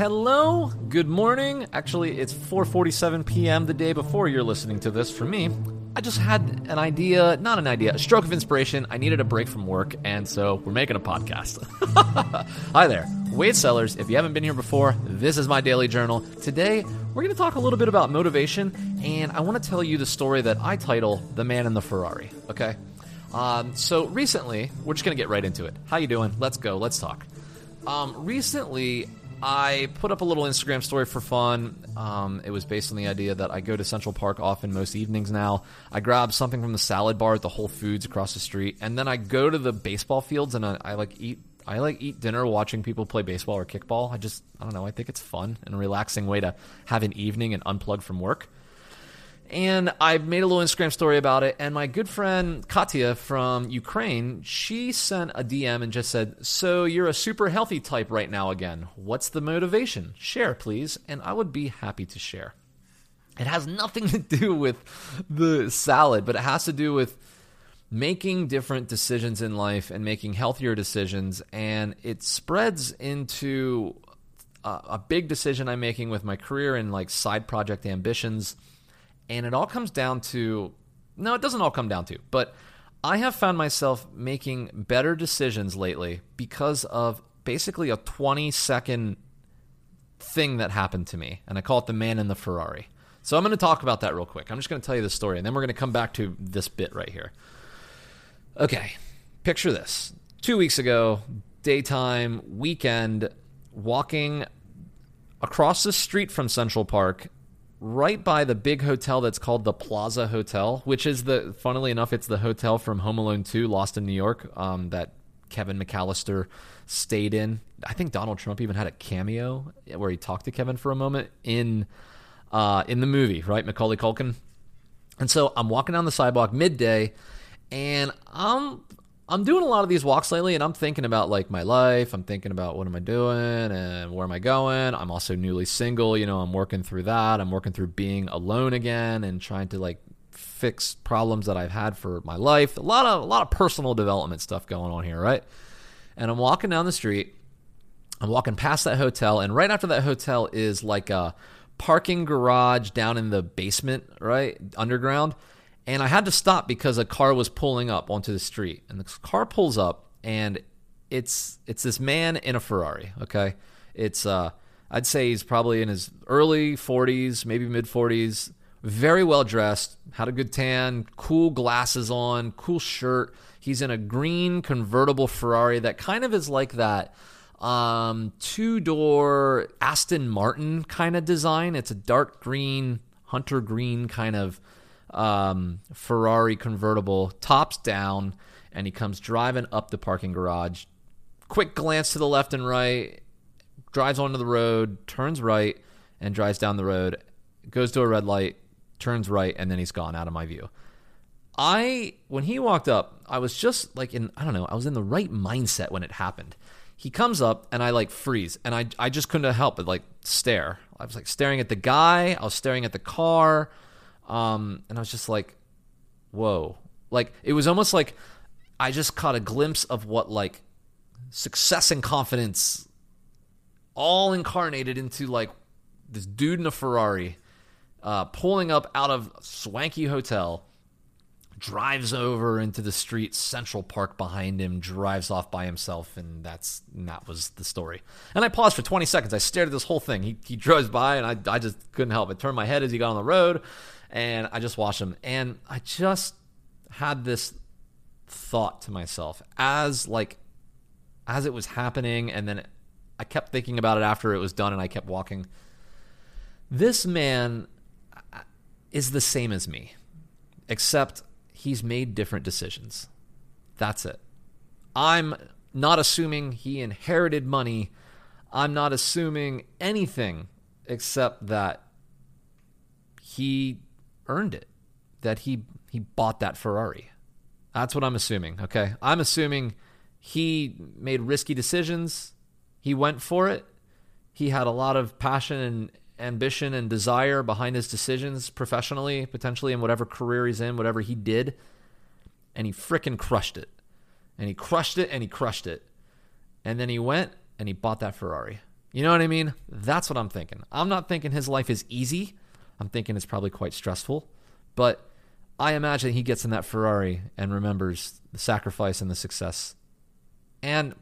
Hello, good morning. Actually, it's 4:47 p.m. the day before you're listening to this. For me, I just had an idea, not an idea, a stroke of inspiration. I needed a break from work, and so we're making a podcast. Hi there, Wade Sellers. If you haven't been here before, this is my daily journal. Today, we're going to talk a little bit about motivation, and I want to tell you the story that I title "The Man in the Ferrari." Okay. Um, so recently, we're just going to get right into it. How you doing? Let's go. Let's talk. Um, recently, I put up a little Instagram story for fun. Um, it was based on the idea that I go to Central Park often most evenings now. I grab something from the salad bar at the Whole Foods across the street, and then I go to the baseball fields and I, I like eat. I like eat dinner watching people play baseball or kickball. I just I don't know. I think it's fun and a relaxing way to have an evening and unplug from work. And I made a little Instagram story about it. And my good friend Katya from Ukraine, she sent a DM and just said, So you're a super healthy type right now again. What's the motivation? Share, please. And I would be happy to share. It has nothing to do with the salad, but it has to do with making different decisions in life and making healthier decisions. And it spreads into a, a big decision I'm making with my career and like side project ambitions and it all comes down to no, it doesn't all come down to, but I have found myself making better decisions lately because of basically a 20 second thing that happened to me. And I call it the man in the Ferrari. So I'm going to talk about that real quick. I'm just going to tell you the story, and then we're going to come back to this bit right here. Okay, picture this. Two weeks ago, daytime, weekend, walking across the street from Central Park right by the big hotel that's called the Plaza Hotel, which is the, funnily enough, it's the hotel from Home Alone 2, Lost in New York, um, that Kevin McAllister stayed in. I think Donald Trump even had a cameo where he talked to Kevin for a moment in uh, in the movie, right? Macaulay Culkin. And so I'm walking down the sidewalk midday, and I'm I'm doing a lot of these walks lately, and I'm thinking about like my life. I'm thinking about what am I doing and where am I going. I'm also newly single. You know, I'm working through that. I'm working through being alone again and trying to like fix problems that I've had for my life. A lot of a lot of personal development stuff going on here, right? And I'm walking down the street. I'm walking past that hotel, and right after that hotel is like a parking garage down in the basement, right underground and I had to stop because a car was pulling up onto the street. And the car pulls up, and it's it's this man in a Ferrari. Okay, it's uh, I'd say he's probably in his early 40s, maybe mid 40s. Very well dressed, had a good tan, cool glasses on, cool shirt. He's in a green convertible Ferrari that kind of is like that um, two door Aston Martin kind of design. It's a dark green, hunter green kind of um, Ferrari convertible, tops down, and he comes driving up the parking garage. Quick glance to the left and right, drives onto the road, turns right, and drives down the road, goes to a red light, turns right, and then he's gone out of my view. I, when he walked up, I was just like in, I don't know, I was in the right mindset when it happened. He comes up and I like freeze and I, I just couldn't help but like stare. I was like staring at the guy, I was staring at the car. Um, and I was just like, whoa. Like, it was almost like I just caught a glimpse of what, like, success and confidence all incarnated into, like, this dude in a Ferrari uh, pulling up out of swanky hotel drives over into the street, Central Park behind him, drives off by himself, and that's and that was the story. And I paused for 20 seconds. I stared at this whole thing. He he drives by, and I I just couldn't help it. Turned my head as he got on the road, and I just watched him, and I just had this thought to myself as like as it was happening, and then I kept thinking about it after it was done, and I kept walking. This man uh, is the same as me, except he's made different decisions. That's it. I'm not assuming he inherited money. I'm not assuming anything except that he earned it, that he he bought that Ferrari. That's what I'm assuming, okay? I'm assuming he made risky decisions. He went for it. He had a lot of passion and ambition and desire behind his decisions professionally, potentially in whatever career he's in, whatever he did. And he fricking crushed it. And he crushed it and he crushed it. And then he went and he bought that Ferrari. You know what I mean? That's what I'm thinking. I'm not thinking his life is easy. I'm thinking it's probably quite stressful. But I imagine he gets in that Ferrari and remembers the sacrifice and the success. And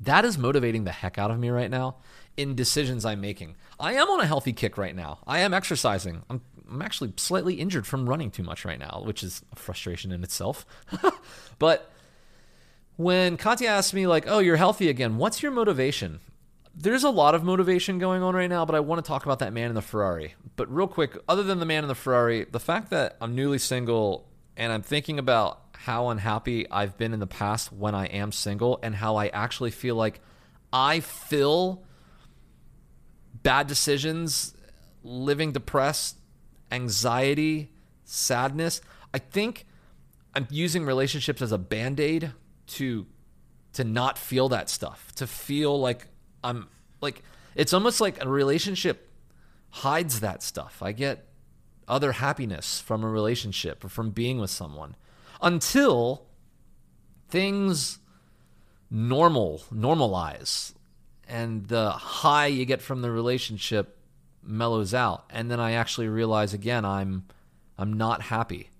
that is motivating the heck out of me right now in decisions I'm making. I am on a healthy kick right now. I am exercising. I'm, I'm actually slightly injured from running too much right now, which is a frustration in itself. but when Katya asked me, like, oh, you're healthy again, what's your motivation? There's a lot of motivation going on right now, but I want to talk about that man in the Ferrari. But real quick, other than the man in the Ferrari, the fact that I'm newly single and I'm thinking about how unhappy I've been in the past when I am single and how I actually feel like I fill bad decisions, living depressed, anxiety, sadness. I think I'm using relationships as a band-aid to to not feel that stuff, to feel like I'm like it's almost like a relationship hides that stuff. I get other happiness from a relationship or from being with someone until things normal normalize and the high you get from the relationship mellows out and then I actually realize again I'm I'm not happy.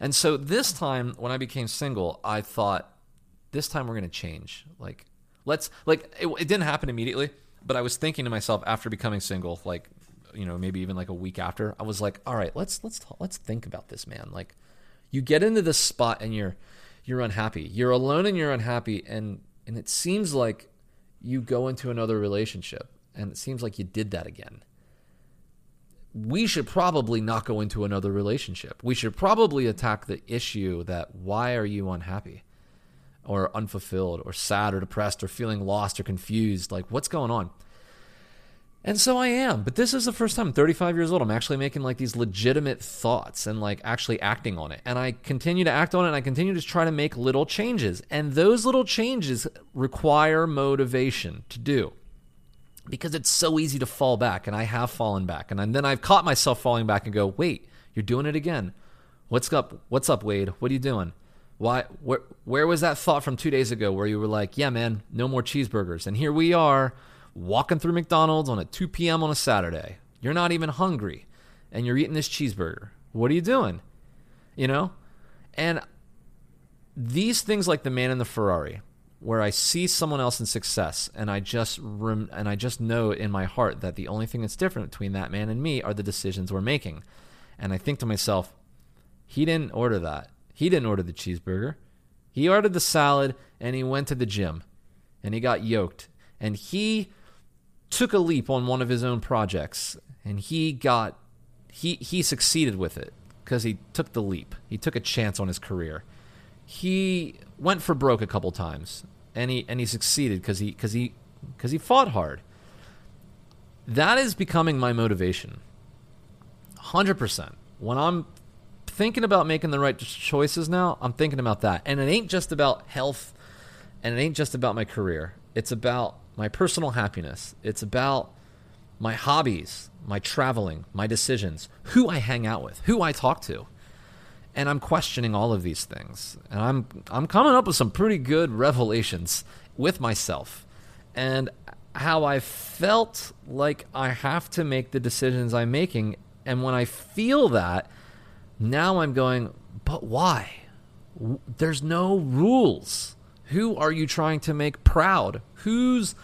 And so this time when I became single, I thought this time we're going to change. Like let's like it, it didn't happen immediately, but I was thinking to myself after becoming single like you know, maybe even like a week after, I was like, "All right, let's let's let's think about this, man. Like you get into this spot and you're you're unhappy. You're alone and you're unhappy and and it seems like you go into another relationship and it seems like you did that again. We should probably not go into another relationship. We should probably attack the issue that why are you unhappy or unfulfilled or sad or depressed or feeling lost or confused? Like, what's going on? And so I am. But this is the first time, I'm 35 years old, I'm actually making like these legitimate thoughts and like actually acting on it. And I continue to act on it and I continue to try to make little changes. And those little changes require motivation to do because it's so easy to fall back. And I have fallen back. And then I've caught myself falling back and go, wait, you're doing it again. What's up? What's up, Wade? What are you doing? Why? Where, where was that thought from two days ago where you were like, yeah, man, no more cheeseburgers? And here we are walking through McDonald's on a 2 p.m. on a Saturday. You're not even hungry and you're eating this cheeseburger. What are you doing? You know? And these things like the man in the Ferrari where I see someone else in success and I just rem- and I just know in my heart that the only thing that's different between that man and me are the decisions we're making. And I think to myself, he didn't order that. He didn't order the cheeseburger. He ordered the salad and he went to the gym and he got yoked and he took a leap on one of his own projects and he got he he succeeded with it because he took the leap. He took a chance on his career. He went for broke a couple times and he and he succeeded because he because he because he fought hard. That is becoming my motivation. 100%. When I'm thinking about making the right choices now, I'm thinking about that. And it ain't just about health and it ain't just about my career. It's about my personal happiness. It's about my hobbies, my traveling, my decisions, who I hang out with, who I talk to. And I'm questioning all of these things. And I'm I'm coming up with some pretty good revelations with myself. And how I felt like I have to make the decisions I'm making and when I feel that, now I'm going, but why? There's no rules. Who are you trying to make proud? Who's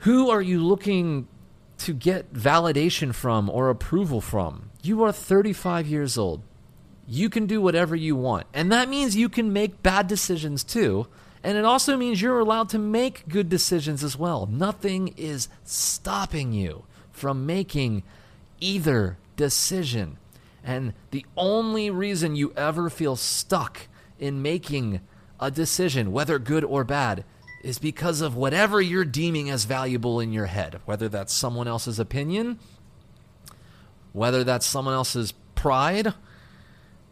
who are you looking to get validation from or approval from? You are 35 years old. You can do whatever you want. And that means you can make bad decisions too. And it also means you're allowed to make good decisions as well. Nothing is stopping you from making either decision. And the only reason you ever feel stuck in making a decision, whether good or bad, is because of whatever you're deeming as valuable in your head, whether that's someone else's opinion, whether that's someone else's pride.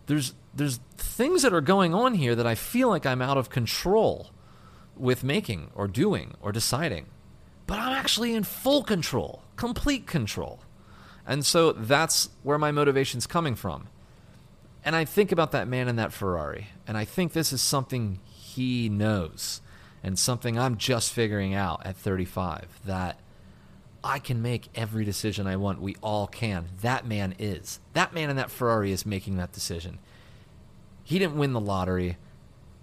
There's there's things that are going on here that I feel like I'm out of control with making or doing or deciding. But I'm actually in full control, complete control. And so that's where my motivation's coming from. And I think about that man in that Ferrari, and I think this is something he knows. and something I'm just figuring out at 35 that I can make every decision I want. We all can. That man is. That man in that Ferrari is making that decision. He didn't win the lottery.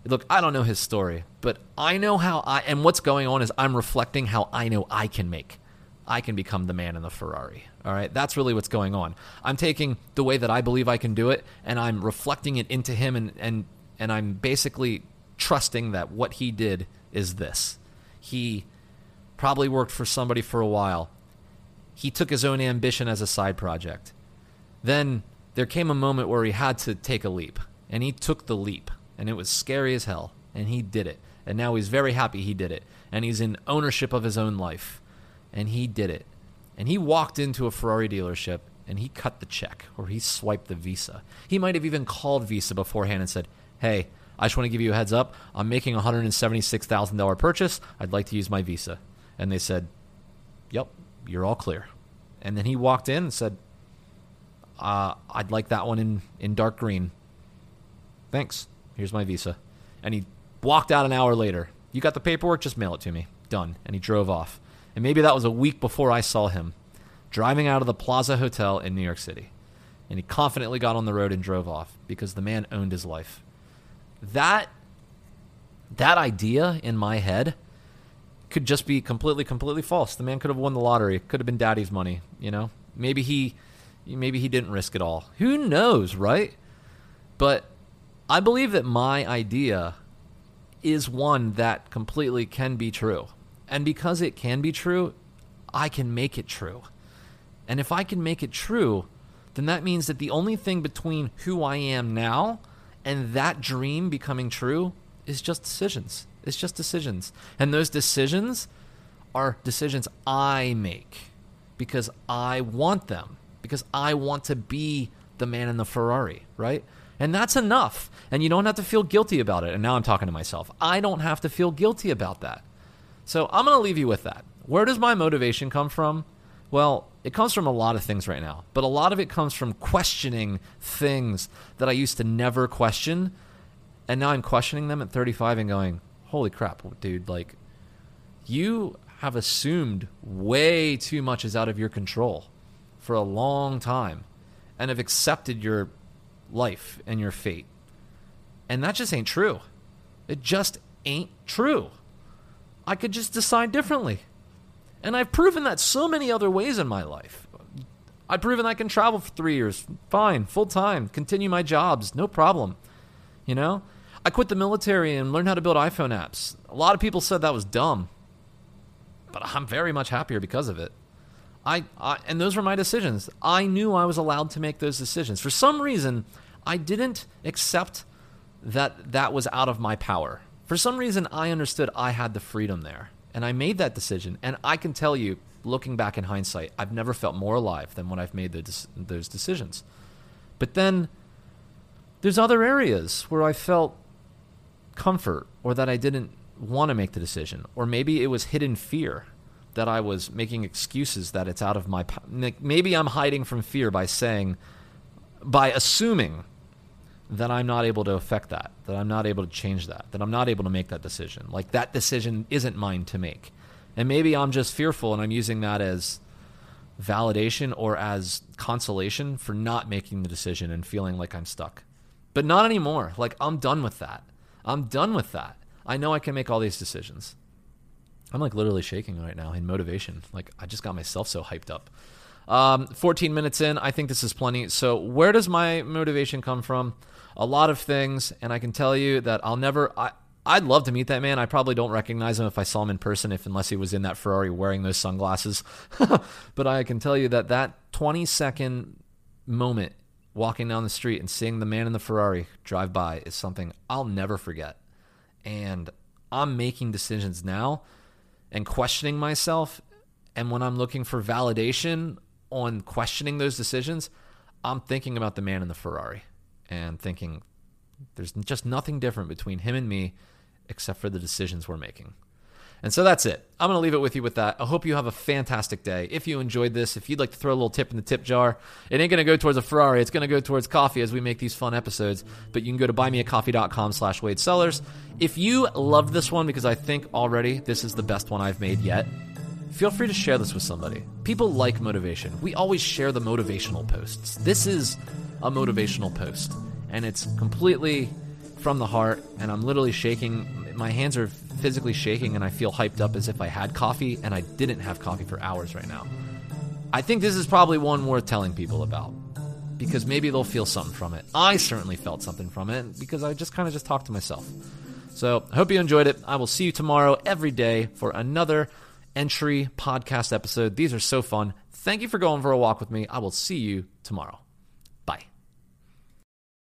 Look, I don't know his story, but I know how I, and what's going on is I'm reflecting how I know I can make. I can become the man in the Ferrari. All right. That's really what's going on. I'm taking the way that I believe I can do it and I'm reflecting it into him and, and, and I'm basically trusting that what he did is this. He probably worked for somebody for a while. He took his own ambition as a side project. Then there came a moment where he had to take a leap, and he took the leap, and it was scary as hell, and he did it. And now he's very happy he did it, and he's in ownership of his own life, and he did it. And he walked into a Ferrari dealership and he cut the check or he swiped the Visa. He might have even called Visa beforehand and said, Hey, I just want to give you a heads up. I'm making a $176,000 purchase. I'd like to use my Visa. And they said, Yep, you're all clear. And then he walked in and said, uh, I'd like that one in, in dark green. Thanks. Here's my Visa. And he walked out an hour later. You got the paperwork? Just mail it to me. Done. And he drove off. And maybe that was a week before I saw him driving out of the Plaza Hotel in New York City. And he confidently got on the road and drove off because the man owned his life. That that idea in my head could just be completely, completely false. The man could have won the lottery. It could have been daddy's money. You know, maybe he, maybe he didn't risk it all. Who knows, right? But I believe that my idea is one that completely can be true. And because it can be true, I can make it true. And if I can make it true, then that means that the only thing between who I am now and that dream becoming true is just decisions. It's just decisions. And those decisions are decisions I make because I want them, because I want to be the man in the Ferrari, right? And that's enough. And you don't have to feel guilty about it. And now I'm talking to myself. I don't have to feel guilty about that. So I'm going to leave you with that. Where does my motivation come from? Well, it comes from a lot of things right now, but a lot of it comes from questioning things that I used to never question. And now I'm questioning them at 35 and going, holy crap, dude, like you have assumed way too much is out of your control for a long time and have accepted your life and your fate. And that just ain't true. It just ain't true. I could just decide differently. And I've proven that so many other ways in my life. I've proven I can travel for three years, fine, full time, continue my jobs, no problem. You know? I quit the military and learned how to build iPhone apps. A lot of people said that was dumb, but I'm very much happier because of it. I, I, and those were my decisions. I knew I was allowed to make those decisions. For some reason, I didn't accept that that was out of my power. For some reason, I understood I had the freedom there, and I made that decision. And I can tell you, looking back in hindsight, I've never felt more alive than when I've made those, those decisions. But then there's other areas where I felt comfort or that I didn't want to make the decision, or maybe it was hidden fear that I was making excuses that it's out of my maybe I'm hiding from fear by saying by assuming that I'm not able to affect that, that I'm not able to change that, that I'm not able to make that decision. Like that decision isn't mine to make. And maybe I'm just fearful and I'm using that as validation or as consolation for not making the decision and feeling like I'm stuck. But not anymore. Like I'm done with that. I'm done with that. I know I can make all these decisions. I'm like literally shaking right now in motivation. Like I just got myself so hyped up. Um, 14 minutes in, I think this is plenty. So where does my motivation come from? A lot of things, and I can tell you that I'll never. I, I'd love to meet that man. I probably don't recognize him if I saw him in person, if unless he was in that Ferrari wearing those sunglasses. but I can tell you that that 20 second moment walking down the street and seeing the man in the Ferrari drive by is something I'll never forget. And I'm making decisions now and questioning myself. And when I'm looking for validation on questioning those decisions, I'm thinking about the man in the Ferrari and thinking there's just nothing different between him and me except for the decisions we're making. And so that's it. I'm going to leave it with you with that. I hope you have a fantastic day. If you enjoyed this, if you'd like to throw a little tip in the tip jar, it ain't going to go towards a Ferrari. It's going to go towards coffee as we make these fun episodes. But you can go to buymeacoffee.com slash Wade Sellers. If you loved this one, because I think already this is the best one I've made yet, feel free to share this with somebody. People like motivation. We always share the motivational posts. This is a motivational post, and it's completely from the heart, and I'm literally shaking. My hands are physically shaking, and I feel hyped up as if I had coffee, and I didn't have coffee for hours right now. I think this is probably one worth telling people about because maybe they'll feel something from it. I certainly felt something from it because I just kind of just talked to myself. So I hope you enjoyed it. I will see you tomorrow every day for another entry podcast episode. These are so fun. Thank you for going for a walk with me. I will see you tomorrow.